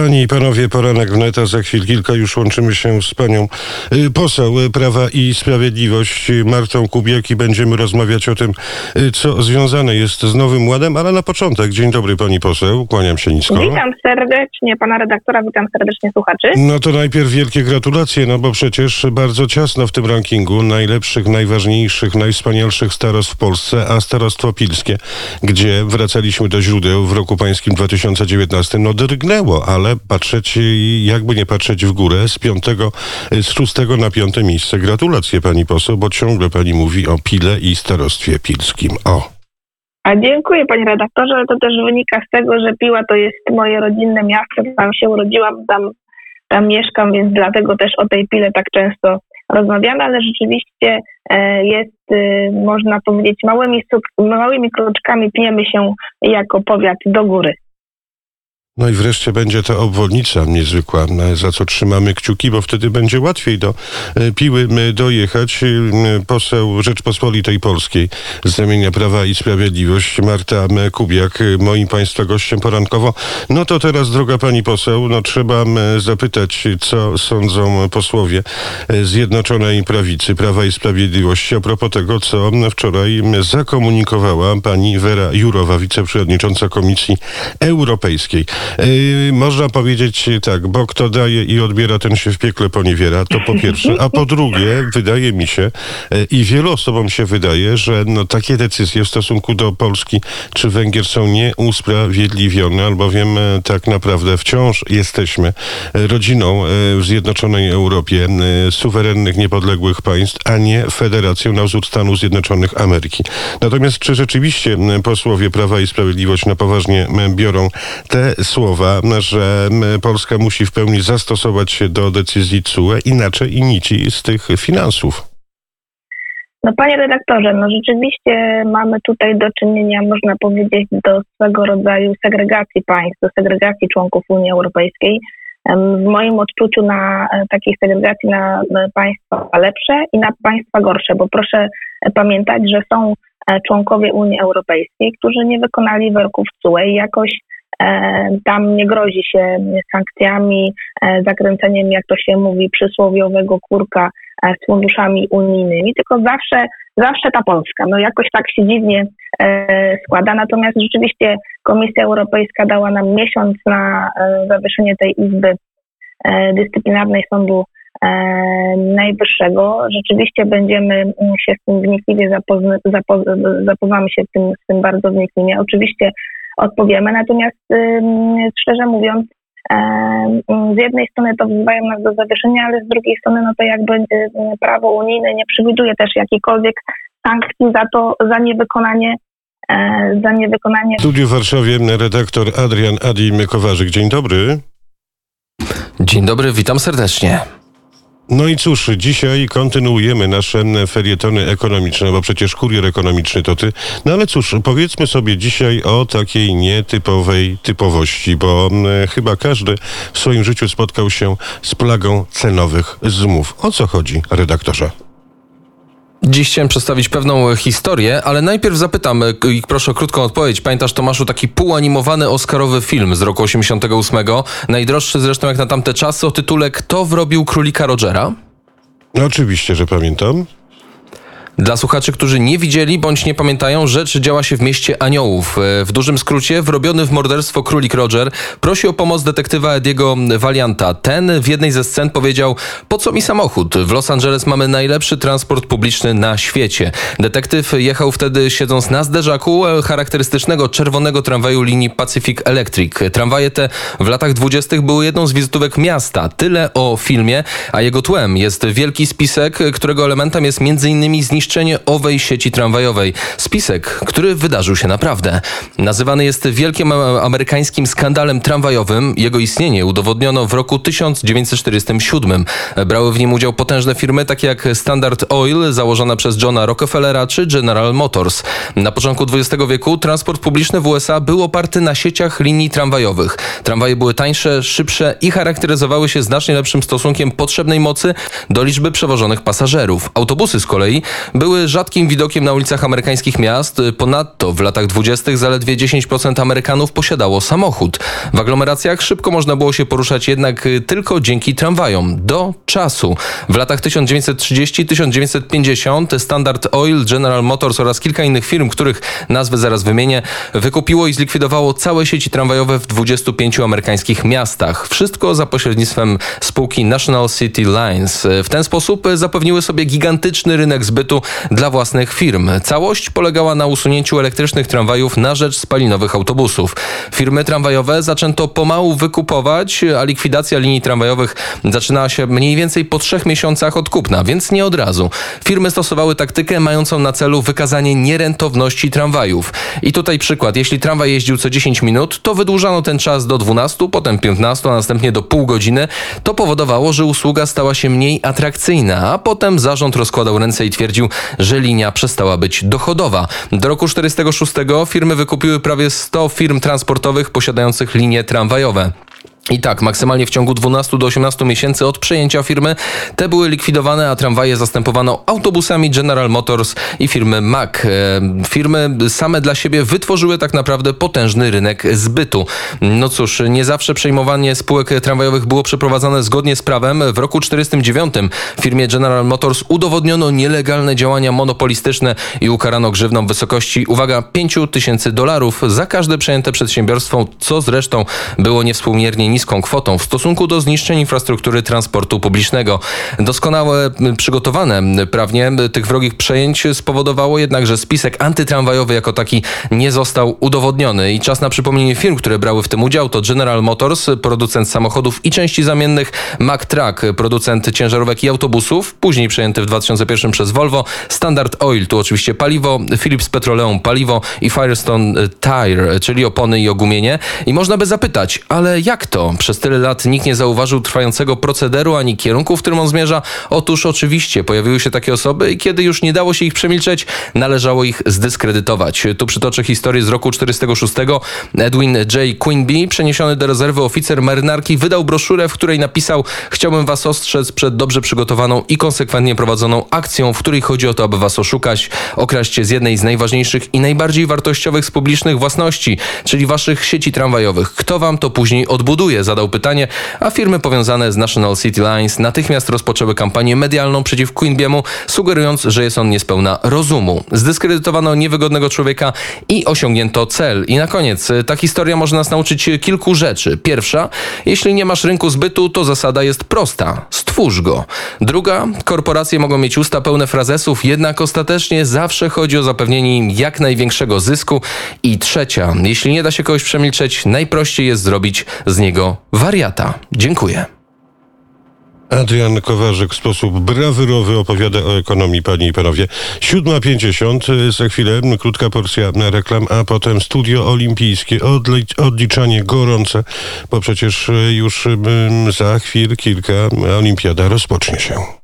Panie i panowie, poranek wnet, a za chwil kilka już łączymy się z panią y, poseł Prawa i Sprawiedliwość Martą Kubiak i będziemy rozmawiać o tym, y, co związane jest z Nowym Ładem, ale na początek, dzień dobry pani poseł, kłaniam się nisko. Witam serdecznie pana redaktora, witam serdecznie słuchaczy. No to najpierw wielkie gratulacje, no bo przecież bardzo ciasno w tym rankingu najlepszych, najważniejszych, najwspanialszych starostw w Polsce, a starostwo pilskie, gdzie wracaliśmy do źródeł w roku pańskim 2019, no drgnęło, ale patrzeć, jakby nie patrzeć w górę, z piątego, z szóstego na piąte miejsce. Gratulacje pani poseł, bo ciągle pani mówi o Pile i starostwie pilskim. O. A dziękuję panie redaktorze, ale to też wynika z tego, że Piła to jest moje rodzinne miasto, tam się urodziłam, tam, tam mieszkam, więc dlatego też o tej Pile tak często rozmawiamy, ale rzeczywiście e, jest, y, można powiedzieć, małymi, małymi kroczkami pniemy się jako powiat do góry. No i wreszcie będzie ta obwodnica niezwykła, za co trzymamy kciuki, bo wtedy będzie łatwiej do e, Piły dojechać. E, poseł Rzeczpospolitej Polskiej z ramienia Prawa i Sprawiedliwość, Marta Kubiak, e, moim Państwa gościem porankowo. No to teraz, droga Pani poseł, no trzeba zapytać, co sądzą posłowie Zjednoczonej Prawicy, Prawa i Sprawiedliwości a propos tego, co wczoraj zakomunikowała Pani Wera Jurowa, wiceprzewodnicząca Komisji Europejskiej. Yy, można powiedzieć tak, bo kto daje i odbiera, ten się w piekle poniewiera, to po pierwsze. A po drugie, wydaje mi się yy, i wielu osobom się wydaje, że no, takie decyzje w stosunku do Polski czy Węgier są nieusprawiedliwione, albowiem yy, tak naprawdę wciąż jesteśmy rodziną w Zjednoczonej Europie suwerennych, niepodległych państw, a nie federacją na wzór Stanów Zjednoczonych Ameryki. Natomiast czy rzeczywiście posłowie Prawa i Sprawiedliwość na poważnie biorą te słowa, że Polska musi w pełni zastosować się do decyzji CUE, inaczej i nici z tych finansów. No panie redaktorze, no rzeczywiście mamy tutaj do czynienia, można powiedzieć, do swego rodzaju segregacji państw, do segregacji członków Unii Europejskiej. W moim odczuciu na e, takiej segregacji na państwa lepsze i na państwa gorsze, bo proszę pamiętać, że są e, członkowie Unii Europejskiej, którzy nie wykonali wyroków CUE i jakoś E, tam nie grozi się sankcjami, e, zakręceniem, jak to się mówi, przysłowiowego kurka e, z funduszami unijnymi, tylko zawsze, zawsze ta Polska. No jakoś tak się dziwnie składa. Natomiast rzeczywiście Komisja Europejska dała nam miesiąc na zawieszenie tej izby dyscyplinarnej Sądu Najwyższego. Rzeczywiście będziemy się z tym wnikliwie zapozna, zapoznamy się z tym, z tym bardzo wnikliwie. Oczywiście odpowiemy. Natomiast szczerze mówiąc, z jednej strony to wzywają nas do zawieszenia, ale z drugiej strony no to jakby prawo unijne nie przewiduje też jakiejkolwiek sankcji za to, za niewykonanie e, za niewykonanie. W studiu w Warszawie redaktor Adrian Adim Kowarzyk. Dzień dobry. Dzień dobry, witam serdecznie. No i cóż, dzisiaj kontynuujemy nasze ferietony ekonomiczne, bo przecież kurier ekonomiczny to ty. No ale cóż, powiedzmy sobie dzisiaj o takiej nietypowej typowości, bo chyba każdy w swoim życiu spotkał się z plagą cenowych zmów. O co chodzi, redaktorze? Dziś chciałem przedstawić pewną historię, ale najpierw zapytam i proszę o krótką odpowiedź. Pamiętasz, Tomaszu, taki półanimowany Oscarowy film z roku 88, najdroższy zresztą jak na tamte czasy, o tytule Kto wrobił królika Rogera? No, oczywiście, że pamiętam. Dla słuchaczy, którzy nie widzieli bądź nie pamiętają, rzecz działa się w mieście Aniołów. E, w dużym skrócie, wrobiony w morderstwo królik Roger prosi o pomoc detektywa Ediego Valianta. Ten w jednej ze scen powiedział: Po co mi samochód? W Los Angeles mamy najlepszy transport publiczny na świecie. Detektyw jechał wtedy siedząc na zderzaku e, charakterystycznego czerwonego tramwaju linii Pacific Electric. Tramwaje te w latach dwudziestych były jedną z wizytówek miasta. Tyle o filmie, a jego tłem jest wielki spisek, którego elementem jest m.in. zniszczenie zniszczenie owej sieci tramwajowej. Spisek, który wydarzył się naprawdę. Nazywany jest wielkim amerykańskim skandalem tramwajowym. Jego istnienie udowodniono w roku 1947. Brały w nim udział potężne firmy takie jak Standard Oil, założona przez Johna Rockefellera, czy General Motors. Na początku XX wieku transport publiczny w USA był oparty na sieciach linii tramwajowych. Tramwaje były tańsze, szybsze i charakteryzowały się znacznie lepszym stosunkiem potrzebnej mocy do liczby przewożonych pasażerów. Autobusy z kolei były rzadkim widokiem na ulicach amerykańskich miast. Ponadto w latach 20. zaledwie 10% Amerykanów posiadało samochód. W aglomeracjach szybko można było się poruszać jednak tylko dzięki tramwajom. Do czasu. W latach 1930-1950 Standard Oil, General Motors oraz kilka innych firm, których nazwy zaraz wymienię, wykupiło i zlikwidowało całe sieci tramwajowe w 25 amerykańskich miastach. Wszystko za pośrednictwem spółki National City Lines. W ten sposób zapewniły sobie gigantyczny rynek zbytu dla własnych firm. Całość polegała na usunięciu elektrycznych tramwajów na rzecz spalinowych autobusów. Firmy tramwajowe zaczęto pomału wykupować, a likwidacja linii tramwajowych zaczynała się mniej więcej po trzech miesiącach od kupna, więc nie od razu. Firmy stosowały taktykę mającą na celu wykazanie nierentowności tramwajów. I tutaj przykład. Jeśli tramwaj jeździł co 10 minut, to wydłużano ten czas do 12, potem 15, a następnie do pół godziny. To powodowało, że usługa stała się mniej atrakcyjna, a potem zarząd rozkładał ręce i twierdził, że linia przestała być dochodowa. Do roku 46 firmy wykupiły prawie 100 firm transportowych posiadających linie tramwajowe. I tak, maksymalnie w ciągu 12 do 18 miesięcy od przejęcia firmy te były likwidowane, a tramwaje zastępowano autobusami General Motors i firmy Mac. E, firmy same dla siebie wytworzyły tak naprawdę potężny rynek zbytu. No cóż, nie zawsze przejmowanie spółek tramwajowych było przeprowadzane zgodnie z prawem. W roku 1949 firmie General Motors udowodniono nielegalne działania monopolistyczne i ukarano grzywną w wysokości, uwaga, 5 tysięcy dolarów za każde przejęte przedsiębiorstwo, co zresztą było niewspółmiernie niską kwotą w stosunku do zniszczeń infrastruktury transportu publicznego. Doskonałe przygotowane prawnie tych wrogich przejęć spowodowało jednak, że spisek antytramwajowy jako taki nie został udowodniony i czas na przypomnienie firm, które brały w tym udział to General Motors, producent samochodów i części zamiennych, Mack Truck, producent ciężarówek i autobusów, później przejęty w 2001 przez Volvo, Standard Oil, tu oczywiście paliwo, Philips Petroleum paliwo i Firestone Tire, czyli opony i ogumienie. I można by zapytać, ale jak to? Przez tyle lat nikt nie zauważył trwającego procederu ani kierunku, w którym on zmierza? Otóż oczywiście pojawiły się takie osoby i kiedy już nie dało się ich przemilczeć, należało ich zdyskredytować. Tu przytoczę historię z roku 46. Edwin J. Quinby, przeniesiony do rezerwy oficer marynarki, wydał broszurę, w której napisał: Chciałbym was ostrzec przed dobrze przygotowaną i konsekwentnie prowadzoną akcją, w której chodzi o to, aby was oszukać, okraść z jednej z najważniejszych i najbardziej wartościowych z publicznych własności, czyli waszych sieci tramwajowych. Kto wam to później odbuduje? Zadał pytanie, a firmy powiązane z National City Lines natychmiast rozpoczęły kampanię medialną przeciw Queenbiemu, sugerując, że jest on niespełna rozumu. Zdyskredytowano niewygodnego człowieka i osiągnięto cel. I na koniec, ta historia może nas nauczyć kilku rzeczy. Pierwsza, jeśli nie masz rynku zbytu, to zasada jest prosta. Stwórz go. Druga, korporacje mogą mieć usta pełne frazesów, jednak ostatecznie zawsze chodzi o zapewnienie im jak największego zysku. I trzecia, jeśli nie da się kogoś przemilczeć, najprościej jest zrobić z niego wariata. Dziękuję. Adrian Kowarzyk w sposób brawurowy opowiada o ekonomii, panie i panowie. 7.50, za chwilę krótka porcja reklam, a potem studio olimpijskie, odli- odliczanie gorące, bo przecież już za chwil kilka olimpiada rozpocznie się.